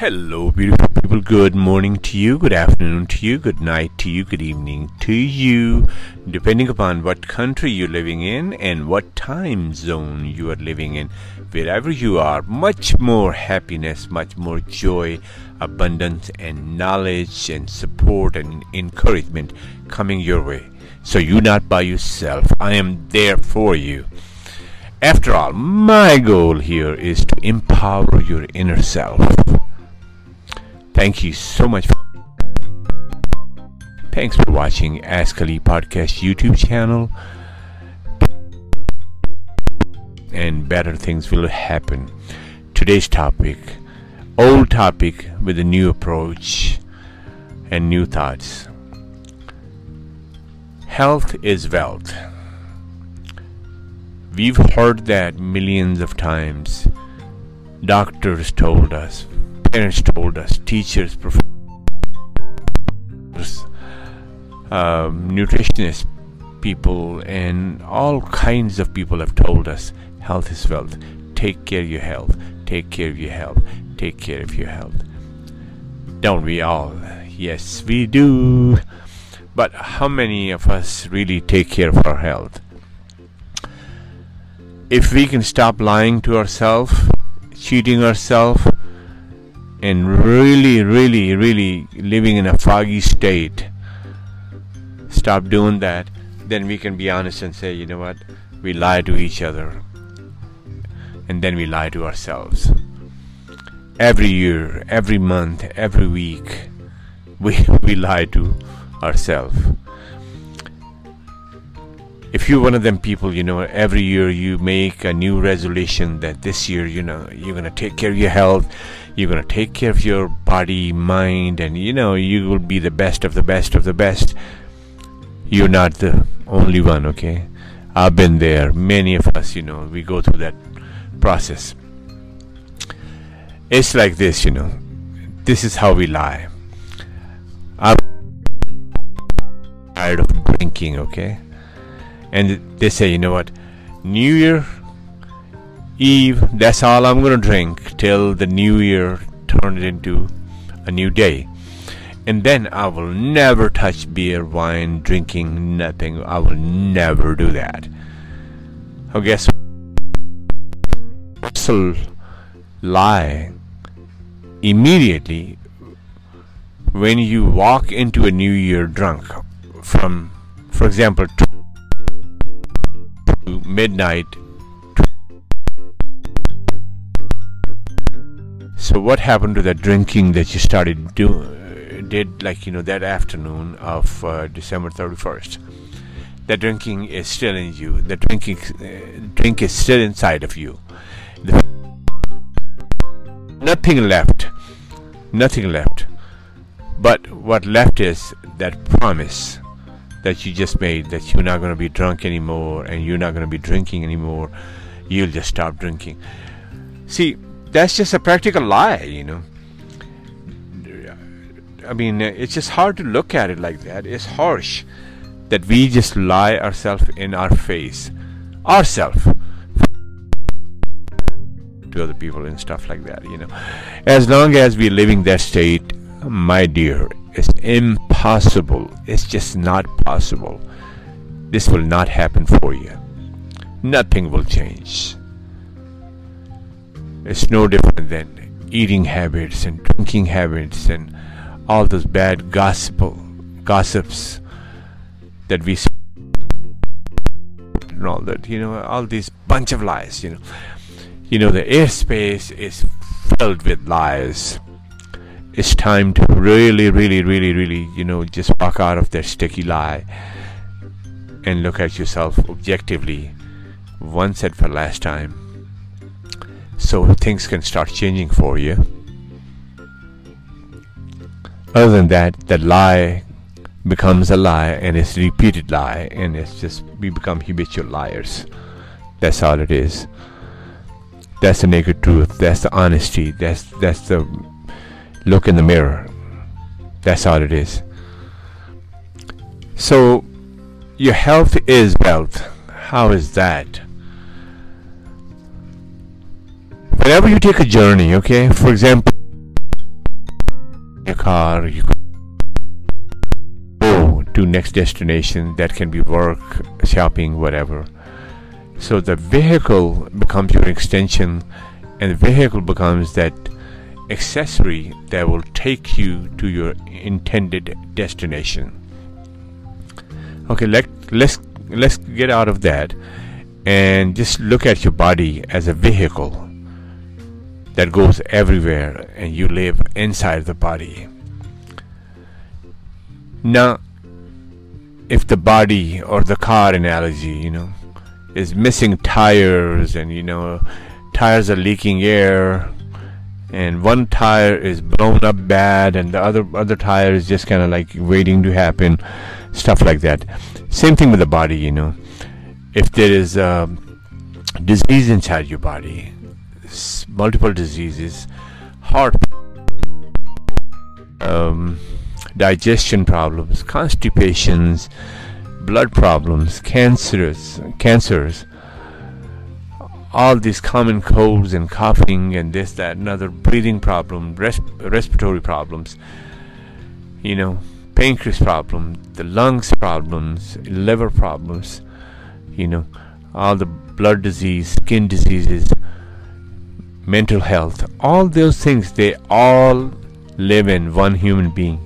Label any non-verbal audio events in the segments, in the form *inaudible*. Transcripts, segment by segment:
Hello, beautiful people. Good morning to you, good afternoon to you, good night to you, good evening to you, depending upon what country you're living in and what time zone you are living in. Wherever you are, much more happiness, much more joy, abundance, and knowledge, and support and encouragement coming your way. So you're not by yourself. I am there for you. After all, my goal here is to empower your inner self. Thank you so much. For Thanks for watching Ask Ali Podcast YouTube channel. And better things will happen. Today's topic, old topic with a new approach and new thoughts. Health is wealth. We've heard that millions of times. Doctors told us, parents told us, teachers, professors, um, nutritionists, people, and all kinds of people have told us health is wealth. Take care of your health. Take care of your health. Take care of your health. Don't we all? Yes, we do. But how many of us really take care of our health? If we can stop lying to ourselves, cheating ourselves, and really, really, really living in a foggy state, stop doing that, then we can be honest and say, you know what, we lie to each other, and then we lie to ourselves. Every year, every month, every week, *laughs* we, we lie to ourselves. If you're one of them people, you know, every year you make a new resolution that this year, you know, you're going to take care of your health, you're going to take care of your body, mind, and, you know, you will be the best of the best of the best. You're not the only one, okay? I've been there. Many of us, you know, we go through that process. It's like this, you know. This is how we lie. I'm tired of drinking, okay? And they say, you know what? New Year Eve, that's all I'm gonna drink till the new year turns into a new day. And then I will never touch beer, wine, drinking, nothing. I will never do that. Oh, guess what? Lie immediately when you walk into a new year drunk from for example to midnight so what happened to that drinking that you started do did like you know that afternoon of uh, December 31st that drinking is still in you. The drinking uh, drink is still inside of you. The nothing left. Nothing left. But what left is that promise that you just made that you're not going to be drunk anymore and you're not going to be drinking anymore. You'll just stop drinking. See, that's just a practical lie, you know. I mean, it's just hard to look at it like that. It's harsh that we just lie ourselves in our face. Ourselves to other people and stuff like that, you know. As long as we're living that state, my dear, it's impossible. It's just not possible. This will not happen for you. Nothing will change. It's no different than eating habits and drinking habits and all those bad gossip, gossips that we and all that. You know, all these bunch of lies. You know, you know the airspace is filled with lies it's time to really, really, really, really, you know, just walk out of that sticky lie and look at yourself objectively once and for last time so things can start changing for you. Other than that, that lie becomes a lie and it's repeated lie and it's just we become habitual liars. That's all it is. That's the naked truth. That's the honesty. That's that's the look in the mirror. That's all it is. So, your health is wealth. How is that? Whenever you take a journey, okay, for example, car you go to next destination that can be work shopping whatever. So the vehicle becomes your extension and the vehicle becomes that accessory that will take you to your intended destination. Okay let, let's let's get out of that and just look at your body as a vehicle that goes everywhere and you live inside the body. Now, if the body or the car analogy, you know, is missing tires and you know, tires are leaking air and one tire is blown up bad and the other other tire is just kind of like waiting to happen stuff like that same thing with the body you know if there is a disease inside your body multiple diseases, heart, um, digestion problems, constipations, blood problems, cancers, cancers, all these common colds and coughing and this, that, and other breathing problem, res- respiratory problems, you know, pancreas problem, the lungs problems, liver problems, you know, all the blood disease, skin diseases, mental health, all those things, they all live in one human being.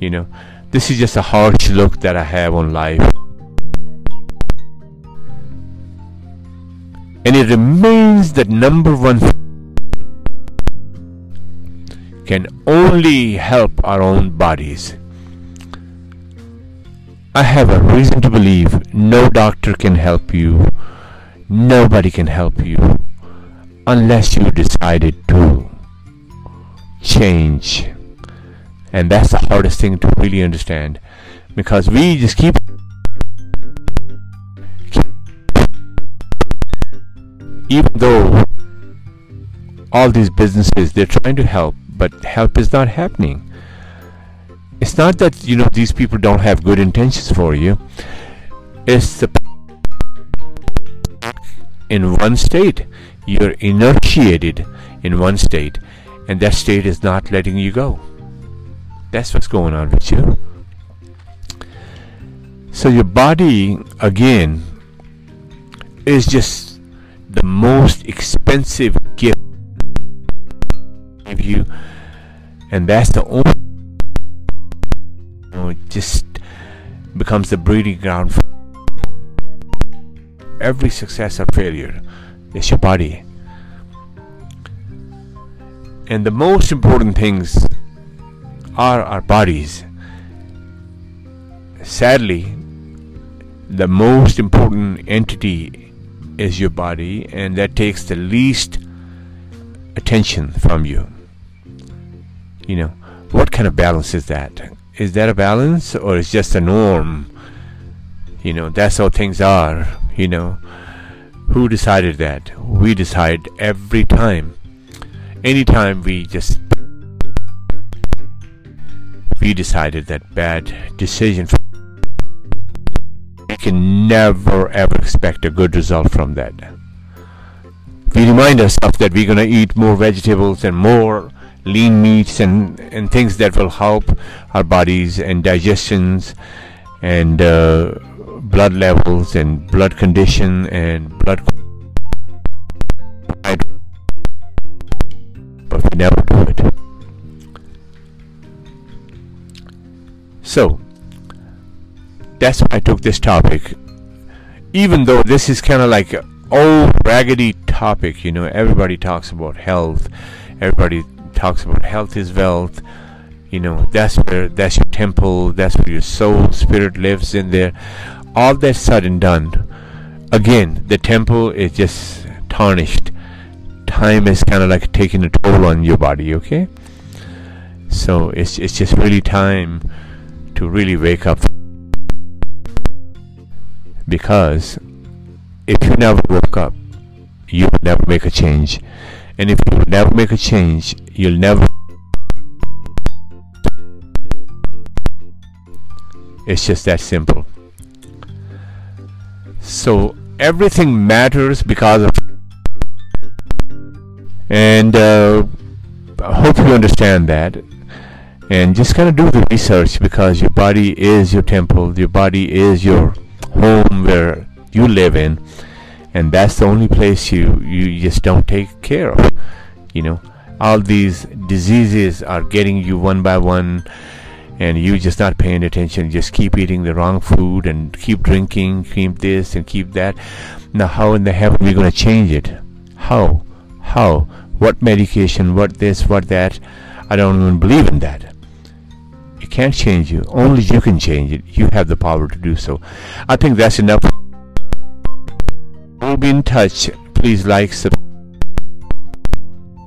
You know, this is just a harsh look that I have on life. And it remains that number one can only help our own bodies. I have a reason to believe no doctor can help you Nobody can help you unless you decided to change. And that's the hardest thing to really understand because we just keep even though all these businesses they're trying to help but help is not happening it's not that you know these people don't have good intentions for you it's the in one state. You're inertiated in one state, and that state is not letting you go. That's what's going on with you. So your body, again, is just the most expensive gift of you, and that's the only. You know, it just becomes the breeding ground for every success or failure is your body. And the most important things are our bodies. Sadly, the most important entity is your body, and that takes the least attention from you. You know, what kind of balance is that? Is that a balance, or is just a norm? You know, that's how things are you know. Who decided that? We decide every time. Anytime we just we decided that bad decision we can never ever expect a good result from that. We remind ourselves that we're going to eat more vegetables and more lean meats and, and things that will help our bodies and digestions and uh, blood levels and blood condition and blood but we never do it. So that's why I took this topic. Even though this is kind of like an old raggedy topic you know everybody talks about health everybody talks about health is wealth you know that's where that's your temple that's where your soul spirit lives in there all that said and done, again, the temple is just tarnished. Time is kind of like taking a toll on your body, okay? So it's it's just really time to really wake up because if you never woke up, you will never make a change. And if you never make a change, you'll never It's just that simple. So everything matters because of and uh, I hope you understand that. And just kind of do the research because your body is your temple, your body is your home where you live in, and that's the only place you, you just don't take care of. You know, all these diseases are getting you one by one and you just not paying attention just keep eating the wrong food and keep drinking keep this and keep that. Now how in the heaven are we going to change it? How? How? What medication? What this? What that? I don't even believe in that. It can't change you. Only you can change it. You have the power to do so. I think that's enough. We'll be in touch. Please like subscribe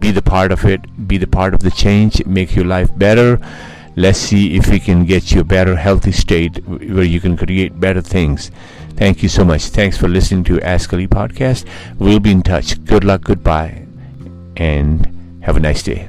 be the part of it. Be the part of the change. Make your life better let's see if we can get you a better healthy state where you can create better things. Thank you so much. Thanks for listening to ask ali podcast. We'll be in touch. Good luck goodbye and have a nice day